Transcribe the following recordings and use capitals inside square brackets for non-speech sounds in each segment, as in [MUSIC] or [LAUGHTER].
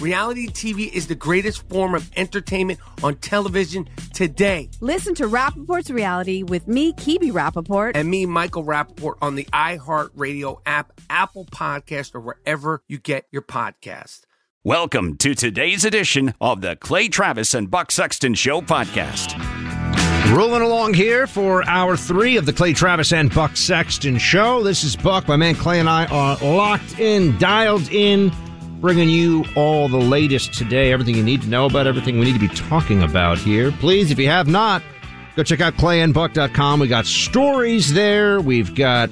Reality TV is the greatest form of entertainment on television today. Listen to Rapaport's Reality with me, Kibi Rapaport. And me, Michael Rapaport, on the iHeartRadio app, Apple Podcast, or wherever you get your podcast. Welcome to today's edition of the Clay Travis and Buck Sexton Show podcast. Rolling along here for hour three of the Clay Travis and Buck Sexton Show. This is Buck. My man Clay and I are locked in, dialed in bringing you all the latest today, everything you need to know about everything we need to be talking about here. Please, if you have not, go check out clayandbuck.com. We got stories there. We've got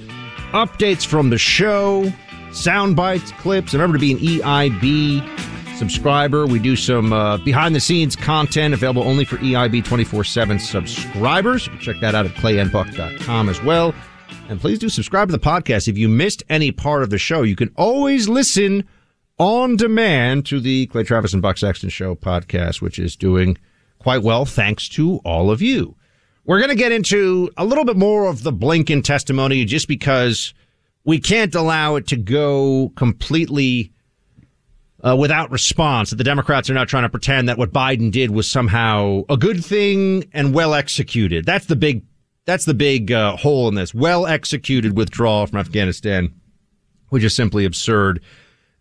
updates from the show, sound bites, clips. Remember to be an EIB subscriber. We do some uh, behind the scenes content available only for EIB 24 7 subscribers. Check that out at clayandbuck.com as well. And please do subscribe to the podcast. If you missed any part of the show, you can always listen on demand to the Clay Travis and Buck Sexton Show podcast, which is doing quite well thanks to all of you. We're going to get into a little bit more of the Blinken testimony just because we can't allow it to go completely uh, without response. That the Democrats are not trying to pretend that what Biden did was somehow a good thing and well executed. That's the big, that's the big uh, hole in this. Well executed withdrawal from Afghanistan, which is simply absurd.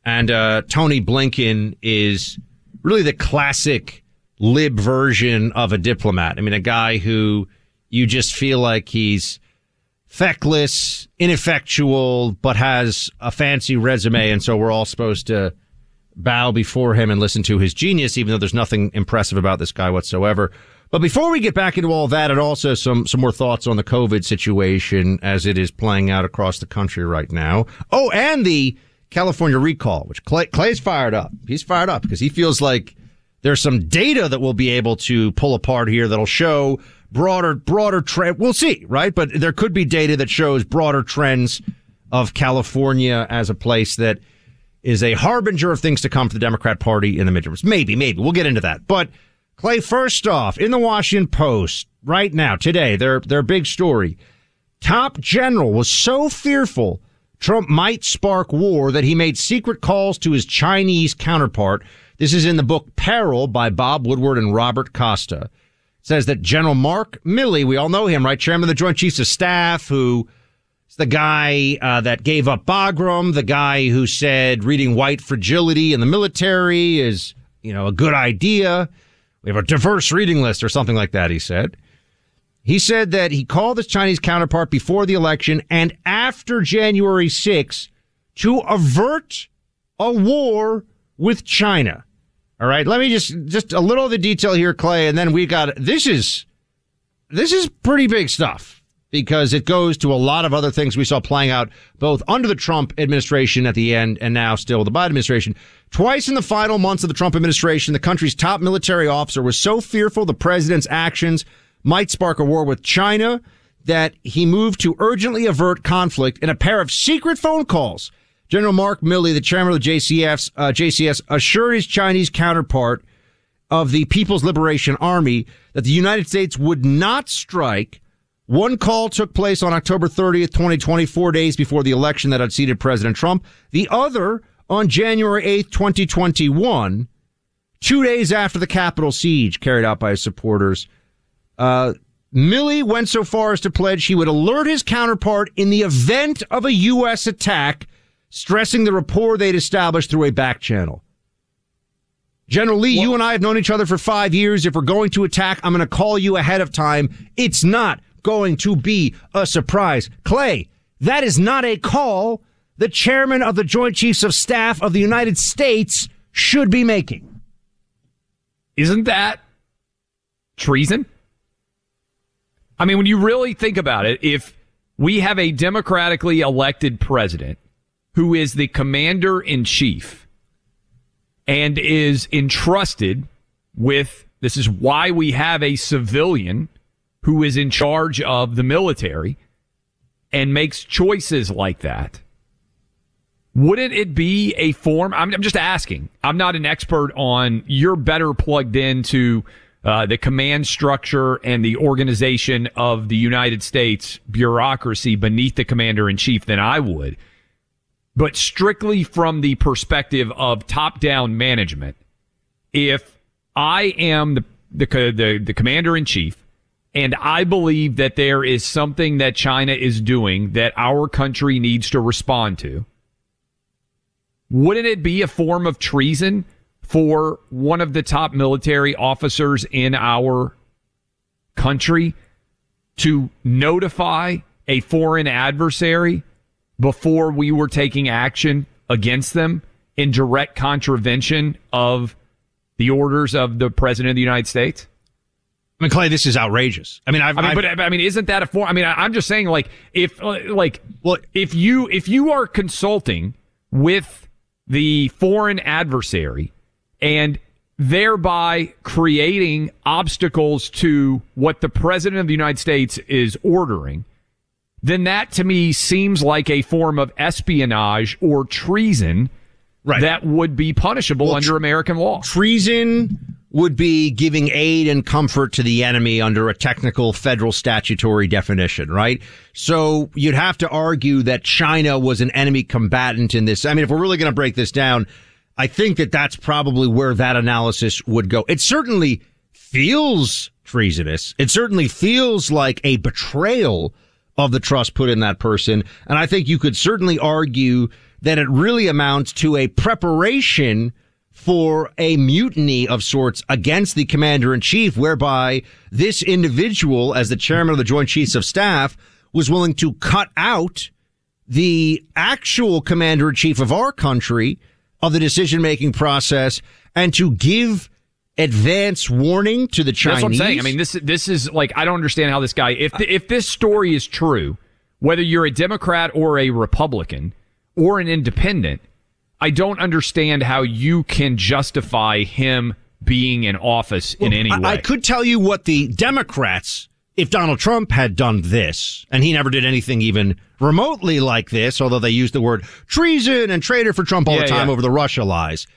And uh, Tony Blinken is really the classic lib version of a diplomat. I mean, a guy who you just feel like he's feckless, ineffectual, but has a fancy resume. And so we're all supposed to bow before him and listen to his genius, even though there's nothing impressive about this guy whatsoever. But before we get back into all that and also some, some more thoughts on the COVID situation as it is playing out across the country right now. Oh, and the California recall, which Clay, Clay's fired up. He's fired up because he feels like there's some data that we'll be able to pull apart here that'll show broader, broader trend. We'll see, right? But there could be data that shows broader trends of California as a place that is a harbinger of things to come for the Democrat Party in the midterms. Maybe, maybe we'll get into that. But Clay, first off, in the Washington Post right now, today, their, their big story, top general was so fearful Trump might spark war that he made secret calls to his Chinese counterpart. This is in the book Peril by Bob Woodward and Robert Costa. It says that General Mark Milley, we all know him, right? Chairman of the Joint Chiefs of Staff, who is the guy uh, that gave up Bagram, the guy who said reading white fragility in the military is, you know, a good idea. We have a diverse reading list or something like that, he said. He said that he called his Chinese counterpart before the election and after January 6 to avert a war with China. All right, let me just just a little of the detail here, Clay, and then we got this is this is pretty big stuff because it goes to a lot of other things we saw playing out both under the Trump administration at the end and now still the Biden administration. Twice in the final months of the Trump administration, the country's top military officer was so fearful the president's actions might spark a war with China, that he moved to urgently avert conflict in a pair of secret phone calls General Mark Milley, the chairman of the JCS, uh, JCS, assured his Chinese counterpart of the People's Liberation Army that the United States would not strike. One call took place on October 30th, 2020, four days before the election that unseated President Trump. The other on January 8th, 2021, two days after the Capitol siege carried out by his supporters. Uh, Milley went so far as to pledge he would alert his counterpart in the event of a U.S. attack, stressing the rapport they'd established through a back channel. General Li, you and I have known each other for five years. If we're going to attack, I'm going to call you ahead of time. It's not going to be a surprise. Clay, that is not a call the chairman of the Joint Chiefs of Staff of the United States should be making. Isn't that treason? I mean, when you really think about it, if we have a democratically elected president who is the commander in chief and is entrusted with this is why we have a civilian who is in charge of the military and makes choices like that. Wouldn't it be a form? I'm, I'm just asking. I'm not an expert on. You're better plugged into uh, the command structure and the organization of the United States bureaucracy beneath the commander in chief than I would. But strictly from the perspective of top down management, if I am the, the, the, the commander in chief and I believe that there is something that China is doing that our country needs to respond to, wouldn't it be a form of treason for one of the top military officers in our country to notify a foreign adversary before we were taking action against them in direct contravention of the orders of the president of the United States? I mean, Clay, this is outrageous. I mean, I've, I mean, I've, but I mean, isn't that a form? I mean, I, am just saying, like, if, uh, like, well, if you if you are consulting with the foreign adversary and thereby creating obstacles to what the president of the United States is ordering, then that to me seems like a form of espionage or treason right. that would be punishable well, under American law. Treason would be giving aid and comfort to the enemy under a technical federal statutory definition, right? So you'd have to argue that China was an enemy combatant in this. I mean, if we're really going to break this down, I think that that's probably where that analysis would go. It certainly feels treasonous. It certainly feels like a betrayal of the trust put in that person. And I think you could certainly argue that it really amounts to a preparation for a mutiny of sorts against the commander in chief, whereby this individual, as the chairman of the Joint Chiefs of Staff, was willing to cut out the actual commander in chief of our country of the decision making process and to give advance warning to the Chinese. That's what I'm saying. I mean, this this is like I don't understand how this guy. If the, if this story is true, whether you're a Democrat or a Republican or an independent, I don't understand how you can justify him being in office in any way. I, I could tell you what the Democrats, if Donald Trump had done this, and he never did anything even remotely like this, although they use the word treason and traitor for Trump all yeah, the time yeah. over the Russia lies.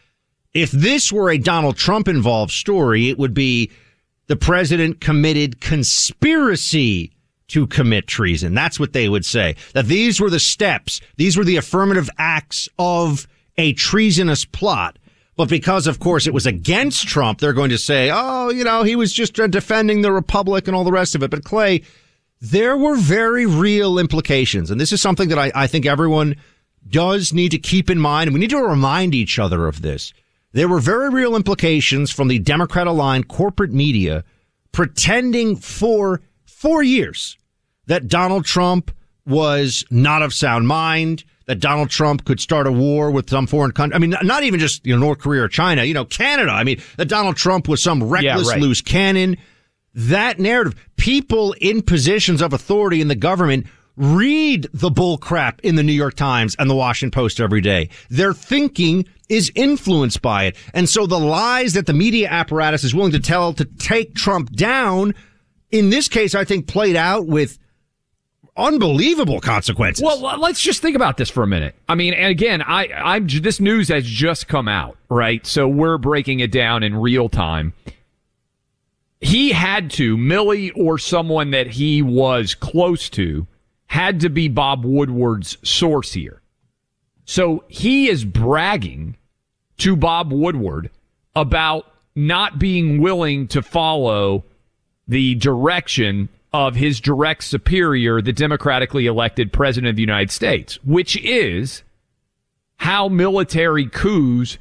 If this were a Donald Trump involved story, it would be the president committed conspiracy to commit treason. That's what they would say. That these were the steps, these were the affirmative acts of a treasonous plot. But because, of course, it was against Trump, they're going to say, oh, you know, he was just uh, defending the Republic and all the rest of it. But Clay, there were very real implications. And this is something that I, I think everyone does need to keep in mind. And we need to remind each other of this. There were very real implications from the Democrat aligned corporate media pretending for four years that Donald Trump was not of sound mind, that Donald Trump could start a war with some foreign country. I mean, not even just you know North Korea or China. You know, Canada. I mean, that Donald Trump was some reckless yeah, right. loose cannon. That narrative, people in positions of authority in the government read the bull crap in the New York Times and the Washington Post every day. Their thinking is influenced by it. And so the lies that the media apparatus is willing to tell to take Trump down, in this case, I think played out with unbelievable consequences. Well, let's just think about this for a minute. I mean, and again, I, I'm this news has just come out, right? So we're breaking it down in real time. He had to, Milley or someone that he was close to, had to be Bob Woodward's source here. So he is bragging to Bob Woodward about not being willing to follow the direction of his direct superior, the democratically elected president of the United States, which is how military coups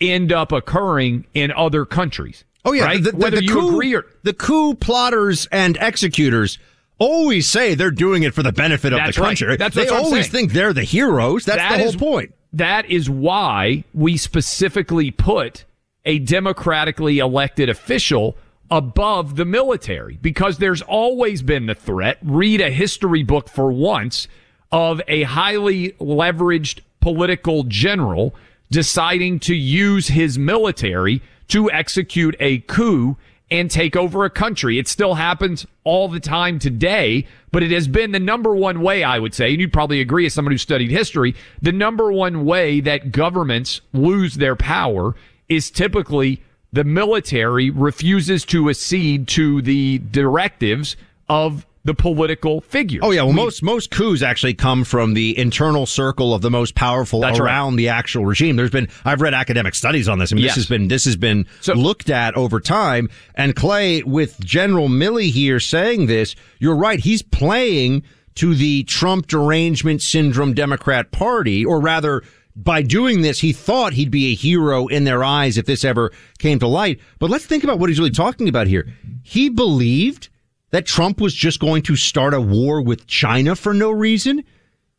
end up occurring in other countries. Oh yeah, right? the, the, whether the you coup, agree or the coup plotters and executors always say they're doing it for the benefit of That's the right. country. That's they always think they're the heroes. That's That the whole is- point. That is why we specifically put a democratically elected official above the military because there's always been the threat. Read a history book for once of a highly leveraged political general deciding to use his military to execute a coup and take over a country. It still happens all the time today, but it has been the number one way, I would say, and you'd probably agree as someone who studied history, the number one way that governments lose their power is typically the military refuses to accede to the directives of the political figure. Oh yeah, well most most coups actually come from the internal circle of the most powerful That's right. around the actual regime. There's been I've read academic studies on this. I mean Yes. this has been this has been looked at over time. And Clay with General Milley here saying this, you're right, he's playing to the Trump derangement syndrome Democrat Party, or rather by doing this, he thought he'd be a hero in their eyes if this ever came to light. But let's think about what he's really talking about here. He believed that Trump was just going to start a war with China for no reason.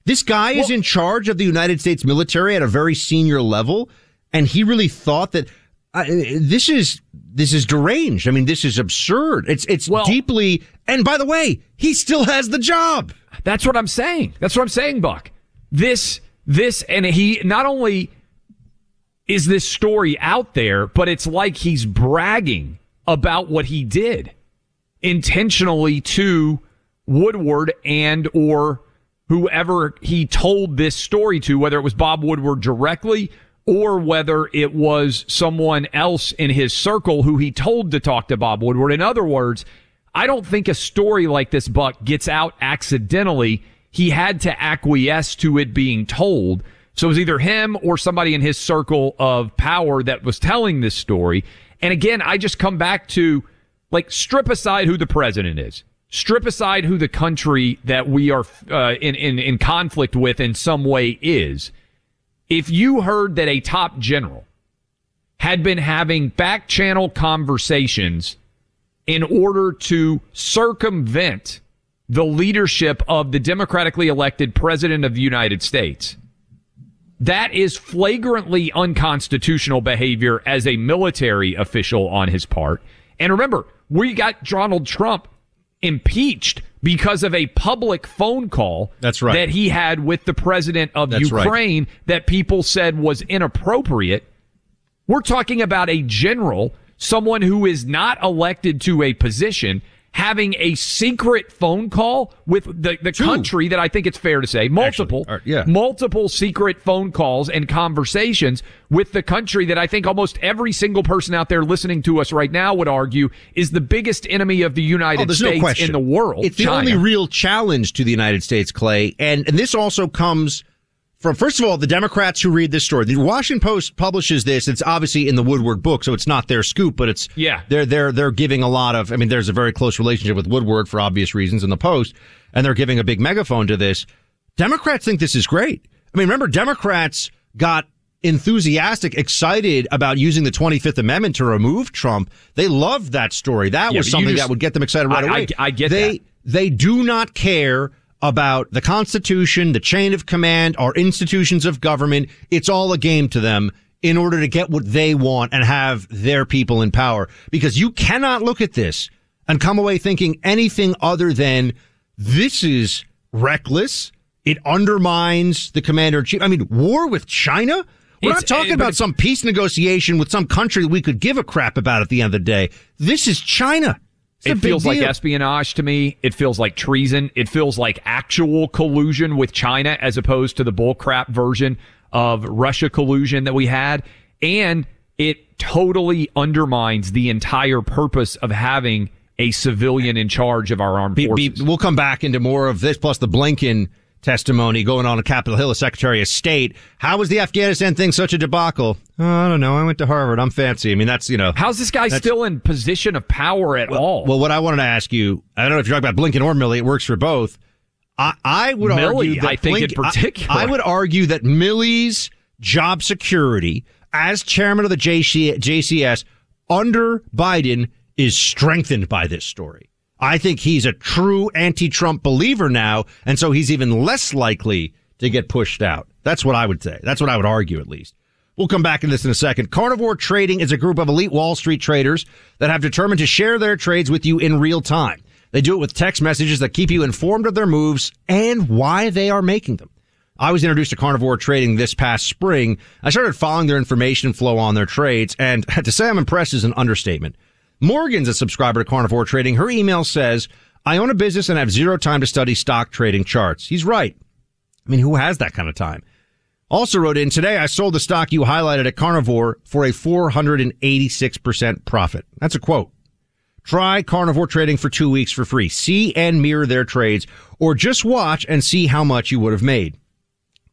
This guy is in charge of the United States military at a very senior level, and he really thought that uh, this is this is deranged. I mean, this is absurd. It's it's deeply. And by the way, he still has the job. That's what I'm saying. That's what I'm saying, Buck. This, this, and he not only is this story out there, but it's like he's bragging about what he did intentionally to Woodward and or whoever he told this story to, whether it was Bob Woodward directly or whether it was someone else in his circle who he told to talk to Bob Woodward. In other words, I don't think a story like this, Buck, gets out accidentally. He had to acquiesce to it being told. So it was either him or somebody in his circle of power that was telling this story. And again, I just come back to like strip aside who the president is. Strip aside who the country that we are uh, in, in in conflict with in some way is. If you heard that a top general had been having back channel conversations in order to circumvent the leadership of the democratically elected president of the United States, that is flagrantly unconstitutional behavior as a military official on his part. And remember, we got Donald Trump impeached because of a public phone call That's right. that he had with the president of That's right. Ukraine that people said was inappropriate. We're talking about a general, someone who is not elected to a position, having a secret phone call with the, the country that I think it's fair to say, multiple, or- yeah. multiple secret phone calls and conversations with the country that I think almost every single person out there listening to us right now would argue is the biggest enemy of the United Oh, States no in the world. It's the only real challenge to the United States, Clay. And, and this also comes from, first of all, the Democrats who read this story. The Washington Post publishes this. It's obviously in the Woodward book, so it's not their scoop, but it's, Yeah. they're, they're, they're giving a lot of, I mean, there's a very close relationship with Woodward for obvious reasons in the Post, and they're giving a big megaphone to this. Democrats think this is great. I mean, remember, Democrats got enthusiastic, excited about using the 25th Amendment to remove Trump. They loved that story. That Yeah, was something just- that would get them excited right I- I- away. I get they, that. They do not care about the Constitution, the chain of command, our institutions of government. It's all a game to them in order to get what they want and have their people in power. Because you cannot look at this and come away thinking anything other than this is reckless. It undermines the commander in chief. I mean, war with China? We're It's- not talking about some peace negotiation with some country that we could give a crap about at the end of the day. This is China. It feels like espionage to me. It feels like treason. It feels like actual collusion with China as opposed to the bullcrap version of Russia collusion that we had. And it totally undermines the entire purpose of having a civilian in charge of our armed Be- forces. be- we'll come back into more of this, plus the Blinken testimony going on at Capitol Hill as Secretary of State. How was the Afghanistan thing such a debacle? Oh, I don't know. I went to Harvard. I'm fancy. I mean, that's, you know. How's this guy still in position of power at all? Well, what I wanted to ask you, I don't know if you're talking about Blinken or Milley. It works for both. I, I would Milley, argue that I think in Blink- I- particular. I, would argue that Milley's job security as chairman of the JC, JCS under Biden is strengthened by this story. I think he's a true anti-Trump believer now, and so he's even less likely to get pushed out. That's what I would say. That's what I would argue, at least. We'll come back to this in a second. Carnivore Trading is a group of elite Wall Street traders that have determined to share their trades with you in real time. They do it with text messages that keep you informed of their moves and why they are making them. I was introduced to carnivore trading this past spring. I started following their information flow on their trades, and [LAUGHS] to say I'm impressed is an understatement. Morgan's a subscriber to carnivore trading. Her email says, I own a business and have zero time to study stock trading charts. He's right. I mean, who has that kind of time? Also wrote in today, I sold the stock you highlighted at Carnivore for a 486% profit. That's a quote. Try carnivore trading for two weeks for free. See and mirror their trades or just watch and see how much you would have made.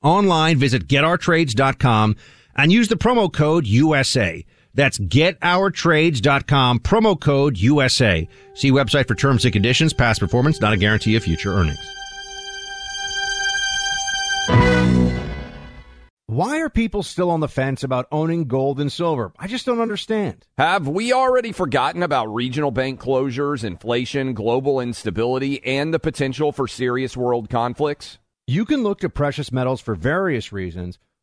Online, visit getourtrades.com and use the promo code USA. That's getourtrades.com, promo code USA. See website for terms and conditions. Past performance, not a guarantee of future earnings. Why are people still on the fence about owning gold and silver? I just don't understand. Have we already forgotten about regional bank closures, inflation, global instability, and the potential for serious world conflicts? You can look to precious metals for various reasons.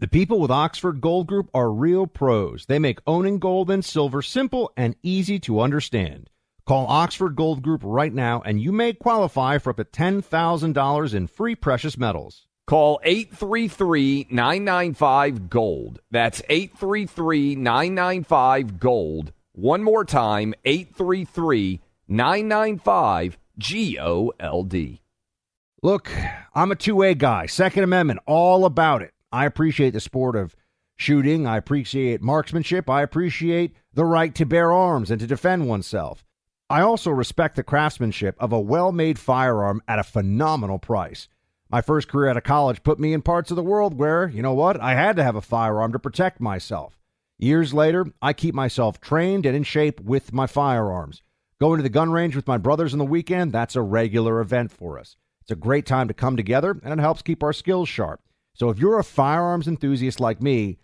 The people with Oxford Gold Group are real pros. They make owning gold and silver simple and easy to understand. Call Oxford Gold Group right now and you may qualify for up to $10,000 in free precious metals. Call 833-995-GOLD. That's 833-995-GOLD. One more time, 833-995-GOLD. Look, I'm a 2A guy. Second Amendment, all about it. I appreciate the sport of shooting. I appreciate marksmanship. I appreciate the right to bear arms and to defend oneself. I also respect the craftsmanship of a well made firearm at a phenomenal price. My first career out of college put me in parts of the world where, you know what, I had to have a firearm to protect myself. Years later, I keep myself trained and in shape with my firearms. Going to the gun range with my brothers on the weekend, that's a regular event for us. It's a great time to come together and it helps keep our skills sharp. So if you're a firearms enthusiast like me,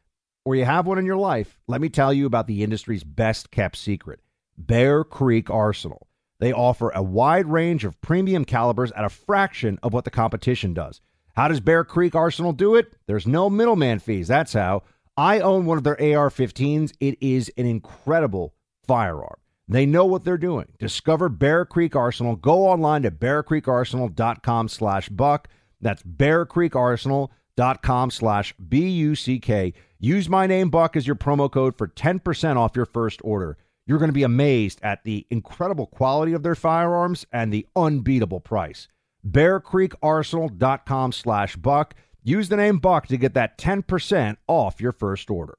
or you have one in your life, let me tell you about the industry's best kept secret Bear Creek Arsenal. They offer a wide range of premium calibers at a fraction of what the competition does. How does Bear Creek Arsenal do it? There's no middleman fees. That's how. I own one of their AR 15s. It is an incredible firearm. They know what they're doing. Discover Bear Creek Arsenal. Go online to bearcreekarsenal.com slash buck. That's bearcreekarsenal.com slash B-U-C-K. Use my name, Buck, as your promo code for 10% off your first order. You're going to be amazed at the incredible quality of their firearms and the unbeatable price. BearCreekArsenal.com slash Buck. Use the name Buck to get that 10% off your first order.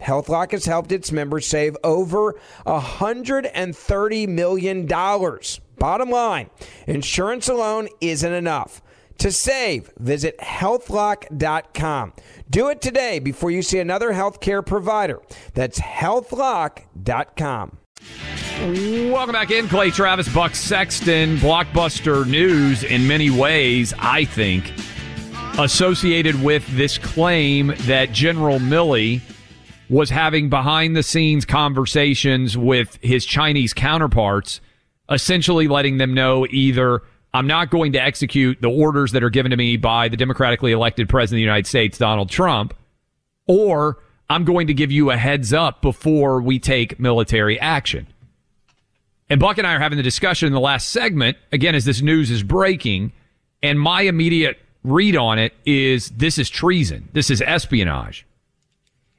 HealthLock has helped its members save over $130 million. Bottom line, insurance alone isn't enough. To save, visit healthlock.com. Do it today before you see another healthcare provider. That's healthlock.com. Welcome back in, Clay Travis, Buck Sexton. Blockbuster news in many ways, I think, associated with this claim that General Milley was having behind the scenes conversations with his Chinese counterparts, essentially letting them know either I'm not going to execute the orders that are given to me by the democratically elected president of the United States, Donald Trump, or I'm going to give you a heads up before we take military action. And Buck and I are having the discussion in the last segment, again, as this news is breaking. And my immediate read on it is this is treason. This is espionage.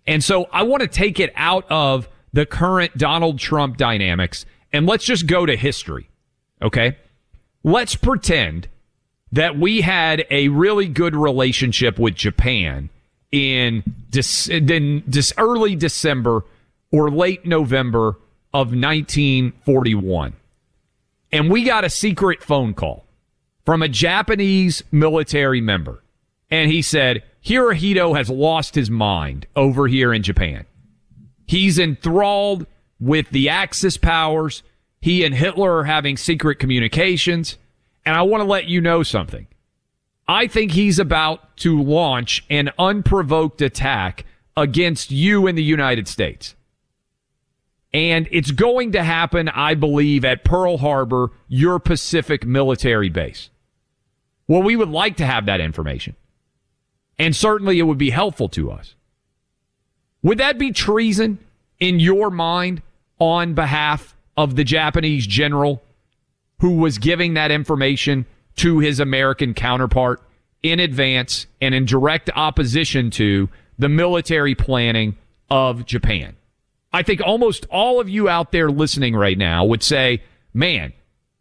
And so I want to take it out of the current Donald Trump dynamics and let's just go to history. Okay. Let's pretend that we had a really good relationship with Japan in, this, in this early December or late November of 1941. And we got a secret phone call from a Japanese military member. And he said, Hirohito has lost his mind over here in Japan. He's enthralled with the Axis powers. He and Hitler are having secret communications. And I want to let you know something. I think he's about to launch an unprovoked attack against you in the United States. And it's going to happen, I believe, at Pearl Harbor, your Pacific military base. Well, we would like to have that information. And certainly it would be helpful to us. Would that be treason in your mind on behalf of the Japanese general who was giving that information to his American counterpart in advance and in direct opposition to the military planning of Japan? I think almost all of you out there listening right now would say, man,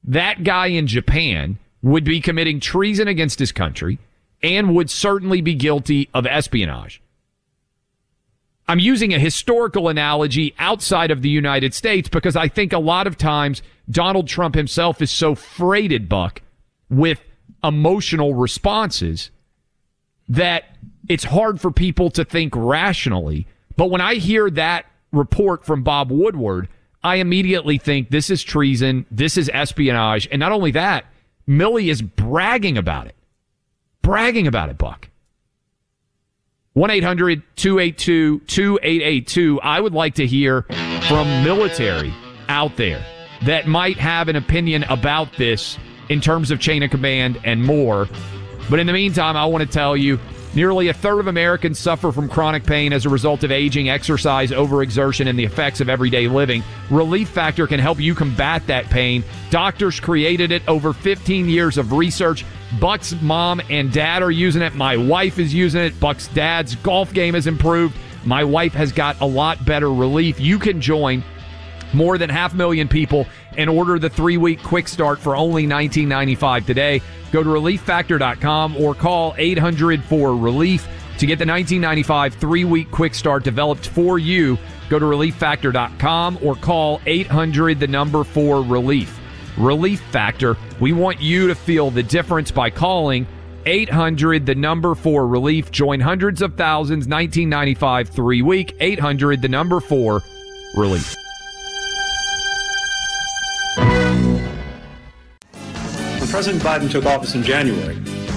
that guy in Japan would be committing treason against his country and would certainly be guilty of espionage. I'm using a historical analogy outside of the United States because I think a lot of times Donald Trump himself is so freighted, Buck, with emotional responses that it's hard for people to think rationally. But when I hear that report from Bob Woodward, I immediately think this is treason, this is espionage, and not only that, Milley is bragging about it. Bragging about it, Buck. 1 800 282 2882. I would like to hear from military out there that might have an opinion about this in terms of chain of command and more. But in the meantime, I want to tell you Nearly a third of Americans suffer from chronic pain as a result of aging, exercise, overexertion, and the effects of everyday living. Relief Factor can help you combat that pain. Doctors created it over 15 years of research. Buck's mom and dad are using it. My wife is using it. Buck's dad's golf game has improved. My wife has got a lot better relief. You can join more than half a million people and order the three week quick start for only $19.95 today. Go to relieffactor.com or call 800 for relief to get the 1995 three week quick start developed for you. Go to relieffactor.com or call 800 the number for relief. Relief Factor. We want you to feel the difference by calling 800 the number for relief. Join hundreds of thousands 1995 three week 800 the number for relief. President Biden took office in January,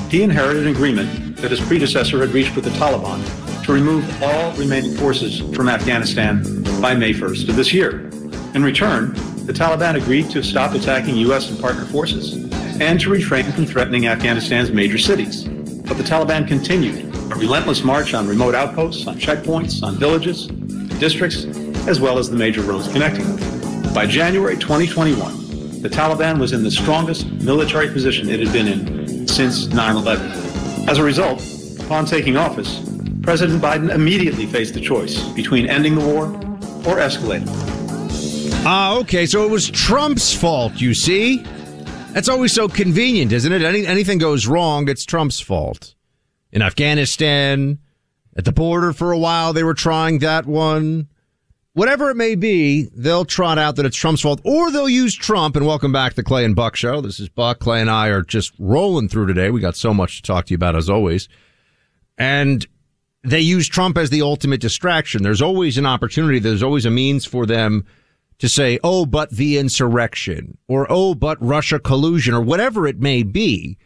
he inherited an agreement that his predecessor had reached with the Taliban to remove all remaining forces from Afghanistan by May 1st of this year. In return, the Taliban agreed to stop attacking U.S. and partner forces and to refrain from threatening Afghanistan's major cities. But the Taliban continued a relentless march on remote outposts, on checkpoints, on villages, districts, as well as the major roads connecting them. By January 2021, the Taliban was in the strongest military position it had been in since 9 11. As a result, upon taking office, President Biden immediately faced the choice between ending the war or escalating. Ah, okay. So it was Trump's fault, you see? That's always so convenient, isn't it? Any, anything goes wrong, it's Trump's fault. In Afghanistan, at the border for a while, they were trying that one. Whatever it may be, they'll trot out that it's Trump's fault, or they'll use Trump. And welcome back to Clay and Buck Show. This is Buck. Clay and I are just rolling through today. We got so much to talk to you about as always. And they use Trump as the ultimate distraction. There's always an opportunity. There's always a means for them to say, oh, but the insurrection or oh, but Russia collusion or whatever it may be.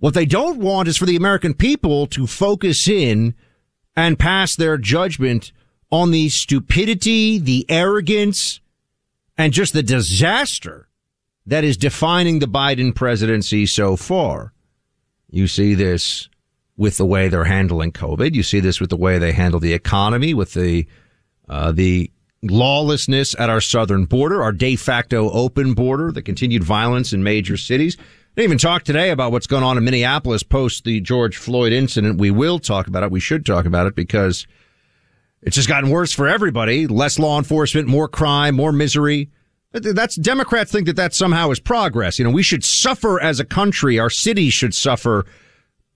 What they don't want is for the American people to focus in and pass their judgment on the stupidity, the arrogance, and just the disaster that is defining the Biden presidency so far. You see this with the way they're handling COVID. You see this with the way they handle the economy, with the uh, the lawlessness at our southern border, our de facto open border, the continued violence in major cities. Didn't even talk today about what's going on in Minneapolis post the George Floyd incident. We will talk about it. We should talk about it because it's just gotten worse for everybody. Less law enforcement, more crime, more misery. That's Democrats think that that somehow is progress. You know, we should suffer as a country. Our cities should suffer,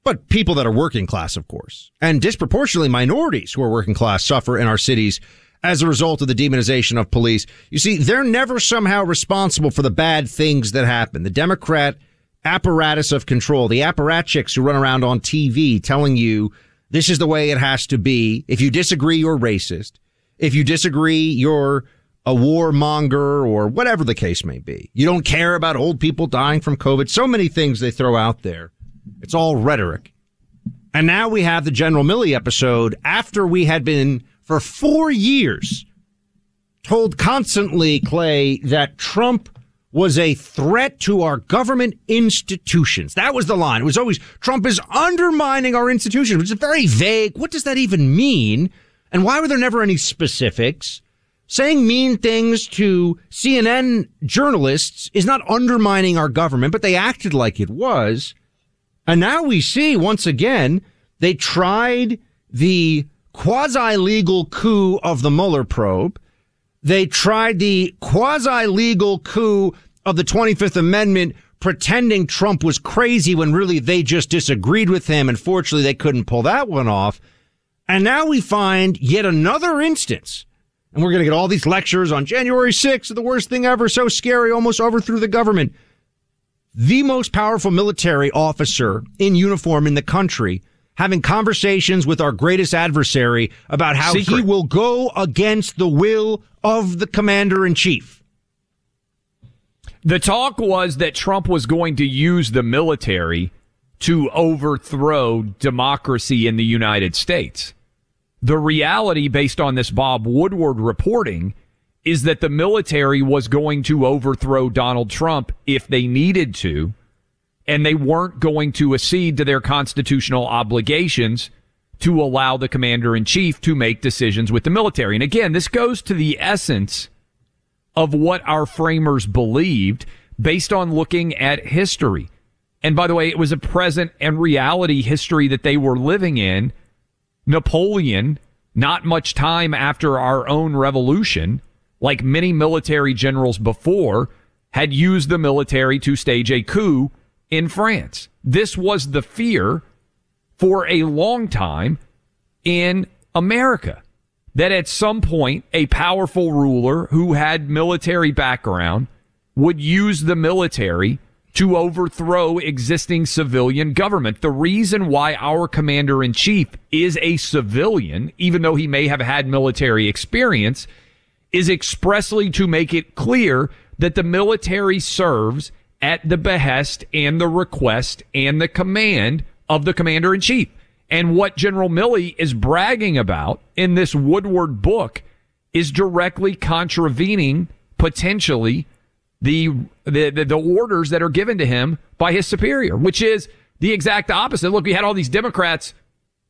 but people that are working class, of course, and disproportionately minorities who are working class suffer in our cities as a result of the demonization of police. You see, they're never somehow responsible for the bad things that happen. The Democrat apparatus of control, the apparatchiks who run around on TV telling you this is the way it has to be. If you disagree, you're racist. If you disagree, you're a warmonger or whatever the case may be. You don't care about old people dying from COVID. So many things they throw out there. It's all rhetoric. And now we have the General Milley episode after we had been for four years told constantly, Clay, that Trump was a threat to our government institutions. That was the line. It was always Trump is undermining our institutions, which is very vague. What does that even mean? And why were there never any specifics? Saying mean things to CNN journalists is not undermining our government, but they acted like it was. And now we see once again, they tried the quasi legal coup of the Mueller probe. They tried the quasi legal coup of the 25th Amendment, pretending Trump was crazy when really they just disagreed with him. And fortunately, they couldn't pull that one off. And now we find yet another instance. And we're going to get all these lectures on January 6th, the worst thing ever, so scary, almost overthrew the government. The most powerful military officer in uniform in the country having conversations with our greatest adversary about how Secret. he will go against the will of the commander in chief. The talk was that Trump was going to use the military to overthrow democracy in the United States. The reality, based on this Bob Woodward reporting, is that the military was going to overthrow Donald Trump if they needed to and they weren't going to accede to their constitutional obligations to allow the commander in chief to make decisions with the military. And again, this goes to the essence of what our framers believed based on looking at history. And by the way, it was a present and reality history that they were living in. Napoleon, not much time after our own revolution, like many military generals before, had used the military to stage a coup in France. This was the fear for a long time in America that at some point a powerful ruler who had military background would use the military to overthrow existing civilian government. The reason why our commander in chief is a civilian, even though he may have had military experience, is expressly to make it clear that the military serves at the behest and the request and the command of the commander in chief. And what General Milley is bragging about in this Woodward book is directly contravening potentially the, the, the, the orders that are given to him by his superior, which is the exact opposite. Look, we had all these Democrats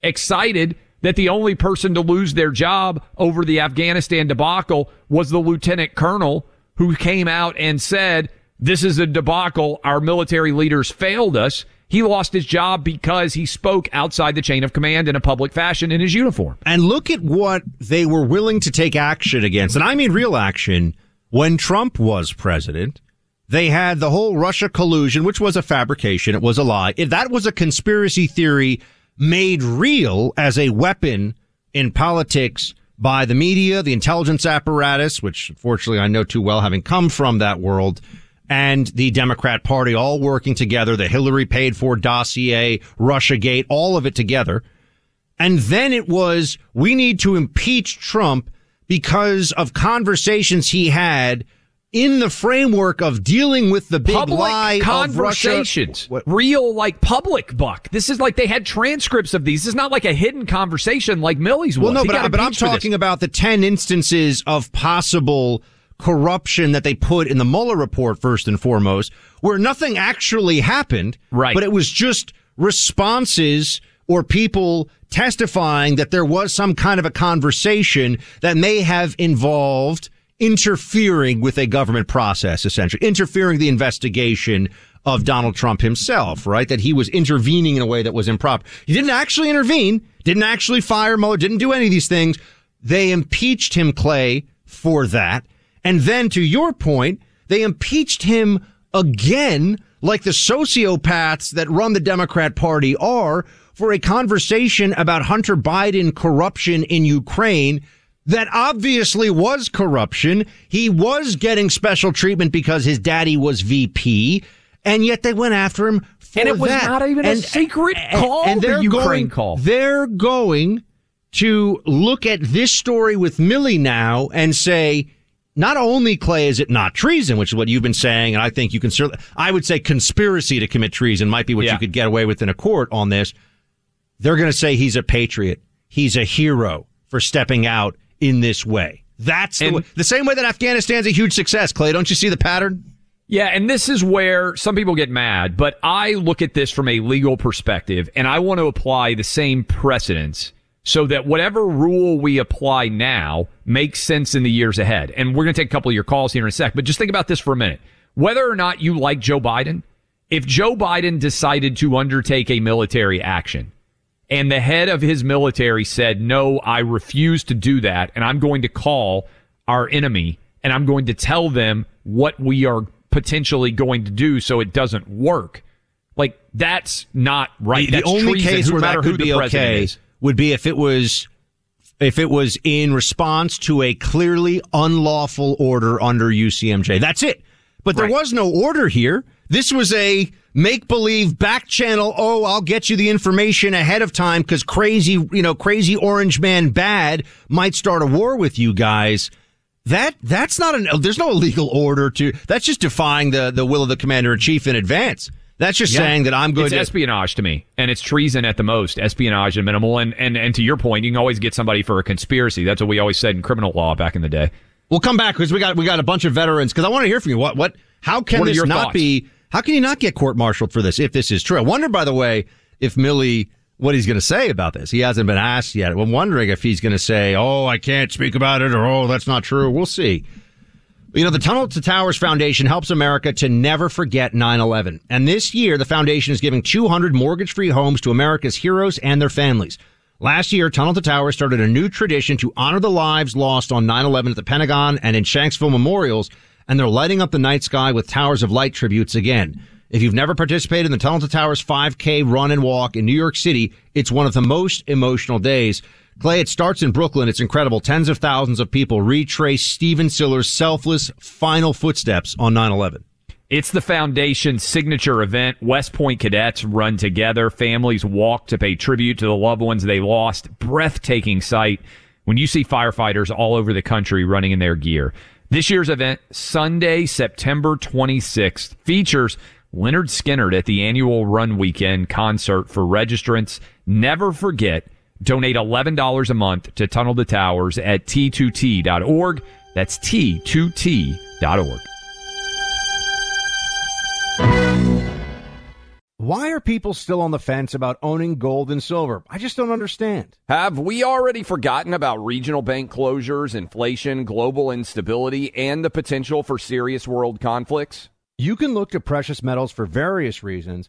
excited that the only person to lose their job over the Afghanistan debacle was the lieutenant colonel who came out and said, this is a debacle. Our military leaders failed us. He lost his job because he spoke outside the chain of command in a public fashion in his uniform. And look at what they were willing to take action against. And I mean real action when Trump was president. They had the whole Russia collusion, which was a fabrication. It was a lie. That was a conspiracy theory made real as a weapon in politics by the media, the intelligence apparatus, which fortunately I know too well having come from that world, and the Democrat Party all working together, the Hillary paid for dossier, Russiagate, all of it together. And then it was, we need to impeach Trump because of conversations he had in the framework of dealing with the big public lie conversations, real like public buck. This is like they had transcripts of these. This is not like a hidden conversation like Milley's was. Well, no, He but, but I'm for this. talking about the 10 instances of possible corruption that they put in the Mueller report first and foremost, where nothing actually happened. Right. But it was just responses or people testifying that there was some kind of a conversation that may have involved interfering with a government process, essentially interfering the investigation of Donald Trump himself, right? That he was intervening in a way that was improper. He didn't actually intervene, didn't actually fire Mueller, didn't do any of these things. They impeached him, Clay, for that. And then to your point, they impeached him again, like the sociopaths that run the Democrat Party are, for a conversation about Hunter Biden corruption in Ukraine that obviously was corruption. He was getting special treatment because his daddy was VP, and yet they went after him for And it was that. not even a secret call, the they're Ukraine going, call. They're going to look at this story with Milley now and say, not only Clay is it not treason, which is what you've been saying, and I think you can certainly, I would say conspiracy to commit treason might be what Yeah. you could get away with in a court on this. They're going to say he's a patriot. He's a hero for stepping out in this way. That's the, And- way, the same way that Afghanistan's a huge success, Clay. Don't you see the pattern? Yeah, and this is where some people get mad, but I look at this from a legal perspective and I want to apply the same precedents so that whatever rule we apply now makes sense in the years ahead. And we're going to take a couple of your calls here in a sec, but just think about this for a minute. Whether or not you like Joe Biden, if Joe Biden decided to undertake a military action and the head of his military said, no, I refuse to do that. And I'm going to call our enemy and I'm going to tell them what we are potentially going to do so it doesn't work. Like that's not right. The, the That's only treason, case no where matter that who could the be president okay is. Would be if it was if it was in response to a clearly unlawful order under UCMJ. That's it. But there Right. was no order here. This was a make believe back channel. Oh, I'll get you the information ahead of time because crazy, you know, crazy orange man bad might start a war with you guys. That that's not an. There's no legal order to. That's just defying the the will of the commander in chief in advance. That's just Yeah. saying that I'm going it's to. espionage to me, and it's treason at the most, espionage at minimal. And, and and to your point, you can always get somebody for a conspiracy. That's what we always said in criminal law back in the day. We'll come back because we got we got a bunch of veterans. Because I want to hear from you. What what? How can What this not thoughts? be? How can you not get court martialed for this if this is true? I wonder, by the way, if Milley what he's going to say about this. He hasn't been asked yet. I'm wondering if he's going to say, "Oh, I can't speak about it," or "Oh, that's not true." We'll see. You know, the Tunnel to Towers Foundation helps America to never forget 9-11. And this year, the foundation is giving 200 mortgage-free homes to America's heroes and their families. Last year, Tunnel to Towers started a new tradition to honor the lives lost on 9-11 at the Pentagon and in Shanksville memorials, and they're lighting up the night sky with Towers of Light tributes again. If you've never participated in the Tunnel to Towers 5K run and walk in New York City, it's one of the most emotional days. Clay, it starts in Brooklyn. It's incredible. Tens of thousands of people retrace Stephen Siller's selfless final footsteps on 9-11. It's the foundation's signature event. West Point cadets run together. Families walk to pay tribute to the loved ones they lost. Breathtaking sight when you see firefighters all over the country running in their gear. This year's event, Sunday, September 26th, features Lynyrd Skynyrd at the annual Run Weekend concert for registrants. Never forget, donate $11 a month to Tunnel to Towers at t2t.org. That's t2t.org. Why are people still on the fence about owning gold and silver? I just don't understand. Have we already forgotten about regional bank closures, inflation, global instability, and the potential for serious world conflicts? You can look to precious metals for various reasons.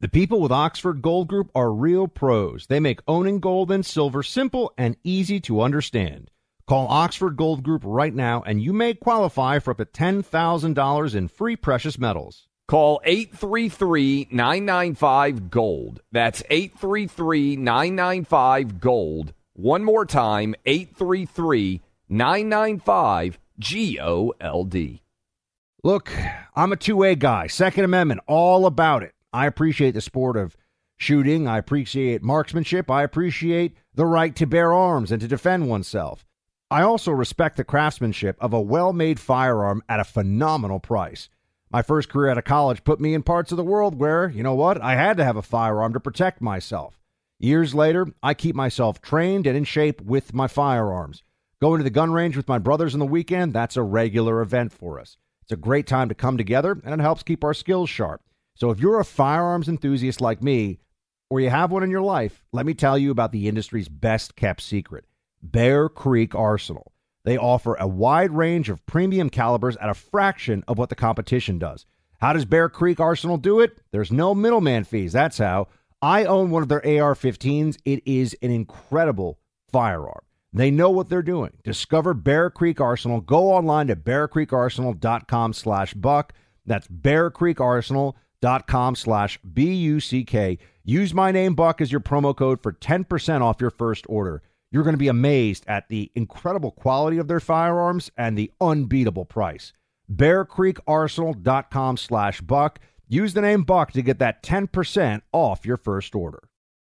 The people with Oxford Gold Group are real pros. They make owning gold and silver simple and easy to understand. Call Oxford Gold Group right now and you may qualify for up to $10,000 in free precious metals. Call 833 995 Gold. That's 833 995 Gold. One more time 833 995 G O L D. Look, I'm a two way guy. Second Amendment, all about it. I appreciate the sport of shooting. I appreciate marksmanship. I appreciate the right to bear arms and to defend oneself. I also respect the craftsmanship of a well made firearm at a phenomenal price. My first career out of college put me in parts of the world where, you know what, I had to have a firearm to protect myself. Years later, I keep myself trained and in shape with my firearms. Going to the gun range with my brothers on the weekend, that's a regular event for us. It's a great time to come together and it helps keep our skills sharp. So if you're a firearms enthusiast like me, or you have one in your life, let me tell you about the industry's best kept secret Bear Creek Arsenal. They offer a wide range of premium calibers at a fraction of what the competition does. How does Bear Creek Arsenal do it? There's no middleman fees. That's how. I own one of their AR 15s. It is an incredible firearm. They know what they're doing. Discover Bear Creek Arsenal. Go online to bearcreekarsenal.com slash buck. That's bearcreekarsenal.com slash B-U-C-K. Use my name, Buck, as your promo code for 10% off your first order. You're going to be amazed at the incredible quality of their firearms and the unbeatable price. BearCreekArsenal.com slash Buck. Use the name Buck to get that 10% off your first order.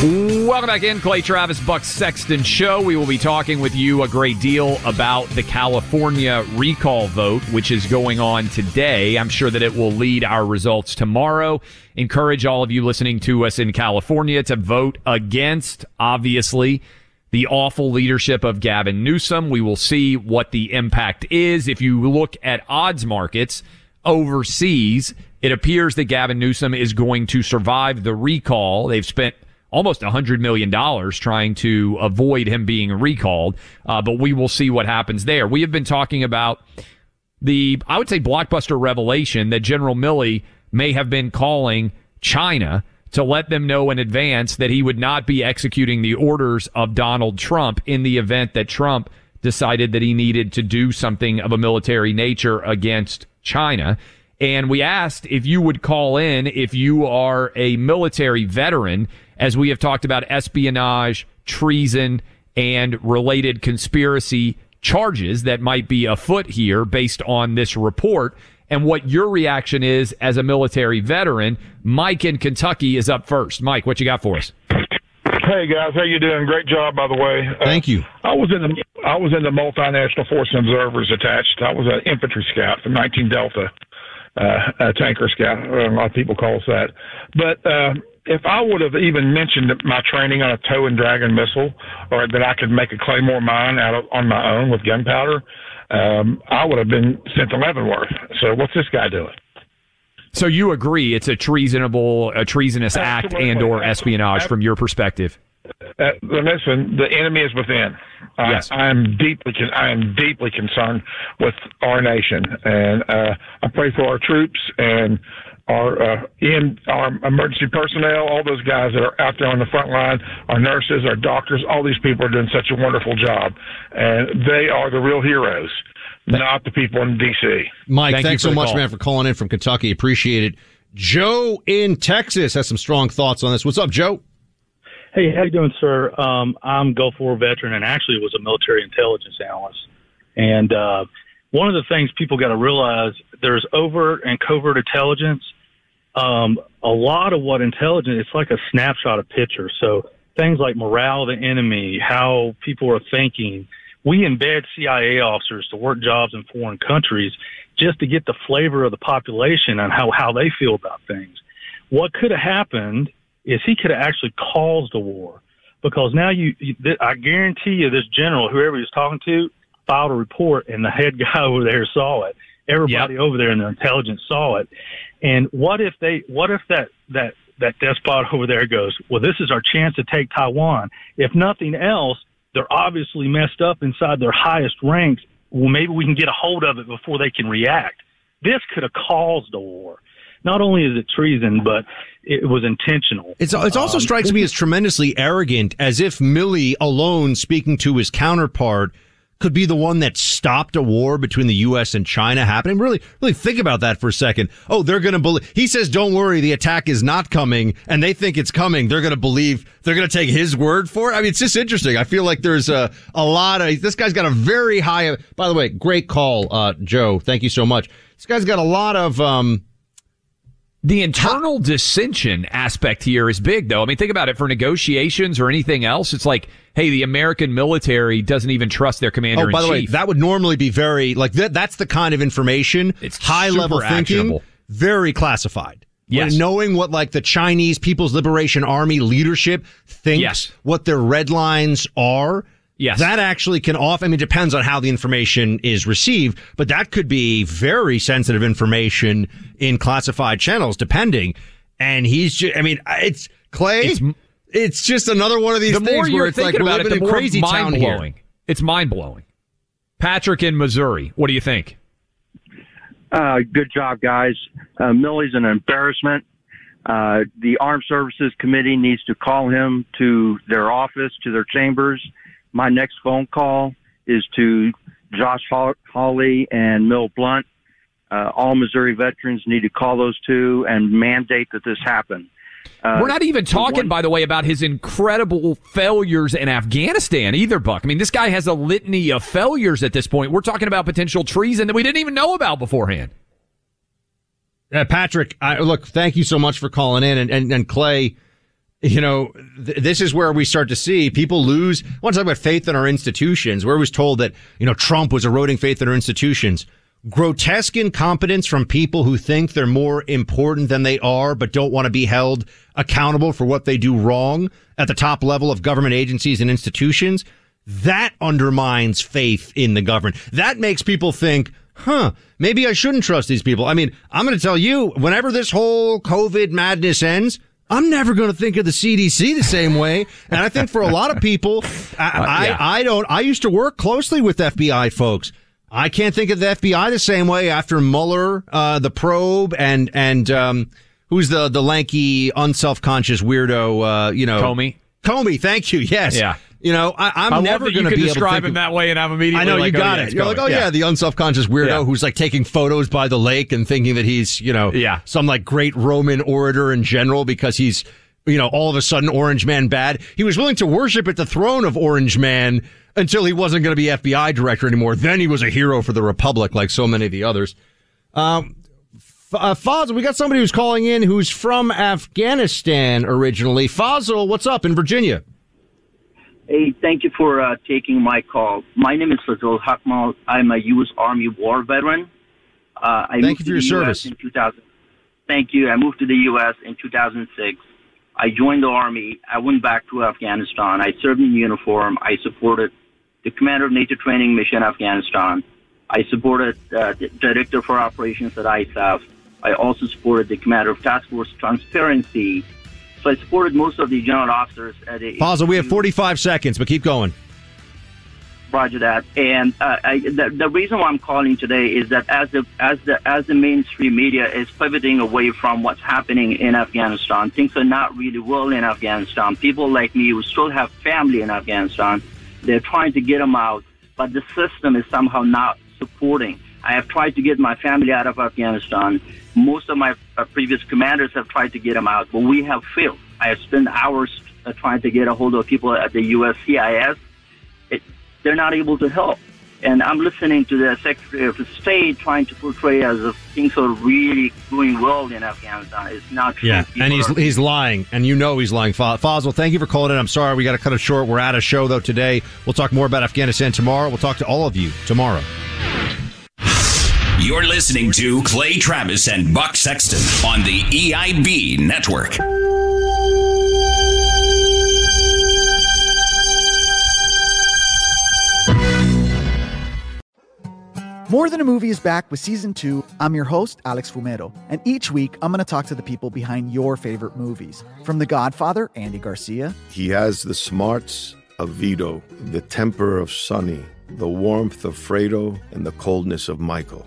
Welcome back in, Clay Travis, Buck Sexton Show. We will be talking with you a great deal about the California recall vote, which is going on today. I'm sure that it will lead our results tomorrow. Encourage all of you listening to us in California to vote against, obviously, the awful leadership of Gavin Newsom. We will see what the impact is. If you look at odds markets overseas, it appears that Gavin Newsom is going to survive the recall. They've spent almost $100 million trying to avoid him being recalled. Uh, but we will see what happens there. We have been talking about the, I would say, blockbuster revelation that General Milley may have been calling China to let them know in advance that he would not be executing the orders of Donald Trump in the event that Trump decided that he needed to do something of a military nature against China. And we asked if you would call in if you are a military veteran as we have talked about espionage, treason, and related conspiracy charges that might be afoot here based on this report and what your reaction is as a military veteran. Mike in Kentucky is up first. Mike, what you got for us? Hey guys, how you doing? Great job, by the way. Uh, Thank you. I was in the I was in the multinational force observers attached. I was an infantry scout from 19 Delta, uh, a tanker scout. A lot of people call us that. But uh, if I would have even mentioned my training on a tow and dragon missile, or that I could make a claymore mine out of, on my own with gunpowder, um, I would have been sent to Leavenworth. So what's this guy doing? So you agree it's a treasonable, a treasonous act and or espionage from your perspective? Uh, listen, the enemy is within. I, Yes. I am deeply, con- I am deeply concerned with our nation, and uh, I pray for our troops and our uh, in our emergency personnel, all those guys that are out there on the front line, our nurses, our doctors, all these people are doing such a wonderful job, and they are the real heroes, not the people in D.C. Mike, Thank thanks so much, call. man, for calling in from Kentucky. Appreciate it. Joe in Texas has some strong thoughts on this. What's up, Joe? Hey, how you doing, sir? Um, I'm Gulf War veteran and actually was a military intelligence analyst. And uh, one of the things people got to realize there's overt and covert intelligence. Um, a lot of what intelligence it's like a snapshot of picture. So things like morale of the enemy, how people are thinking. We embed CIA officers to work jobs in foreign countries just to get the flavor of the population and how, how they feel about things. What could have happened is he could have actually caused a war because now you, you I guarantee you this general, whoever he was talking to, filed a report and the head [LAUGHS] guy over there saw it. Everybody over there in the intelligence saw it. And what if they, what if that, that, that despot over there goes, well, this is our chance to take Taiwan. If nothing else, they're obviously messed up inside their highest ranks. Well, maybe we can get a hold of it before they can react. This could have caused a war. Not only is it treason, but it was intentional. It's, it also Um, strikes me as tremendously arrogant, as if Milley alone speaking to his counterpart could be the one that stopped a war between the U.S. and China happening. Really, really think about that for a second. Oh, they're going to believe. He says, "Don't worry, the attack is not coming," and they think it's coming. They're going to believe. They're going to take his word for it. I mean, it's just interesting. I feel like there's a a lot of. This guy's got a very high. By the way, great call, uh, Joe. Thank you so much. This guy's got a lot of. um The internal dissension aspect here is big, though. I mean, think about it for negotiations or anything else. It's like, hey, the American military doesn't even trust their commander Oh, by the way, that would normally be very like that. That's the kind of information. It's high level thinking, very classified. Yes. When knowing what like the Chinese People's Liberation Army leadership thinks, Yes. what their red lines are. Yes. That actually can off. I mean, it depends on how the information is received, but that could be very sensitive information in classified channels, depending. And he's just, I mean, it's Clay. It's, just another one of these the things more where you're it's like thinking we're about it, living the in more crazy town mind here. blowing. It's mind blowing. Patrick in Missouri, what do you think? Uh, good job, guys. Uh, Milley's an embarrassment. Uh, the Armed Services Committee needs to call him to their office, to their chambers. My next phone call is to Josh Haw- Hawley and Mill Blunt. Uh, all Missouri veterans need to call those two and mandate that this happen. Uh, We're not even the talking, one- by the way, about his incredible failures in Afghanistan either, Buck. I mean, this guy has a litany of failures at this point. We're talking about potential treason that we didn't even know about beforehand. Uh, Patrick, I, look, thank you so much for calling in. And, and, and Clay, you know, th- this is where we start to see people lose. I want to talk about faith in our institutions. Where it was told that, you know, Trump was eroding faith in our institutions. Grotesque incompetence from people who think they're more important than they are, but don't want to be held accountable for what they do wrong at the top level of government agencies and institutions. That undermines faith in the government. That makes people think, huh, maybe I shouldn't trust these people. I mean, I'm going to tell you, whenever this whole COVID madness ends, I'm never going to think of the CDC the same way. And I think for a lot of people, I, yeah. I, I don't, I used to work closely with FBI folks. I can't think of the FBI the same way after Mueller, uh, the probe and, and, um, who's the, the lanky, unself-conscious weirdo, uh, you know. Comey. Comey, thank you. Yes. Yeah. You know, I, I'm I never going to be describe him that way, and I'm immediately I know like, you oh, got yeah, it. You're like, oh Comey. yeah. the unself-conscious weirdo Yeah. who's like taking photos by the lake and thinking that he's, you know, Yeah. some like great Roman orator in general because he's, you know, all of a sudden Orange Man bad. He was willing to worship at the throne of Orange Man until he wasn't going to be FBI director anymore. Then he was a hero for the Republic, like so many of the others. Um, uh, we got somebody who's calling in who's from Afghanistan originally. Fazil, what's up in Virginia? Hey, thank you for uh, taking my call. My name is Fazil Hakmal. I'm a U.S. Army war veteran. Uh, I Thank moved you for to your the service. US in 2000. Thank you. I moved to the U.S. in 2006. I joined the Army. I went back to Afghanistan. I served in uniform. I supported the commander of NATO training mission Afghanistan. I supported uh, the director for operations at ISAF. I also supported the commander of task force transparency. So I supported most of the general officers at a Fazil, we have 45 seconds, but keep going. Roger that. And uh, I, the, the reason why I'm calling today is that as the as the as the mainstream media is pivoting away from what's happening in Afghanistan, things are not really well in Afghanistan. People like me who still have family in Afghanistan, they're trying to get them out, but the system is somehow not supporting. I have tried to get my family out of Afghanistan. Most of my uh, previous commanders have tried to get them out, but we have failed. I have spent hours uh, trying to get a hold of people at the USCIS. It, they're not able to help. And I'm listening to the Secretary of State trying to portray as if things are really going well in Afghanistan. It's not true. Yeah, People and he's are- he's lying, and you know he's lying. Fa- Fazil, thank you for calling in. I'm sorry we got to cut it short. We're out of show though today. We'll talk more about Afghanistan tomorrow. We'll talk to all of you tomorrow. You're listening to Clay Travis and Buck Sexton on the EIB network. More Than a Movie is back with season two. I'm your host, Alex Fumero, and each week I'm going to talk to the people behind your favorite movies. From The Godfather, Andy Garcia, He has the smarts of Vito, the temper of Sonny, the warmth of Fredo, and the coldness of Michael.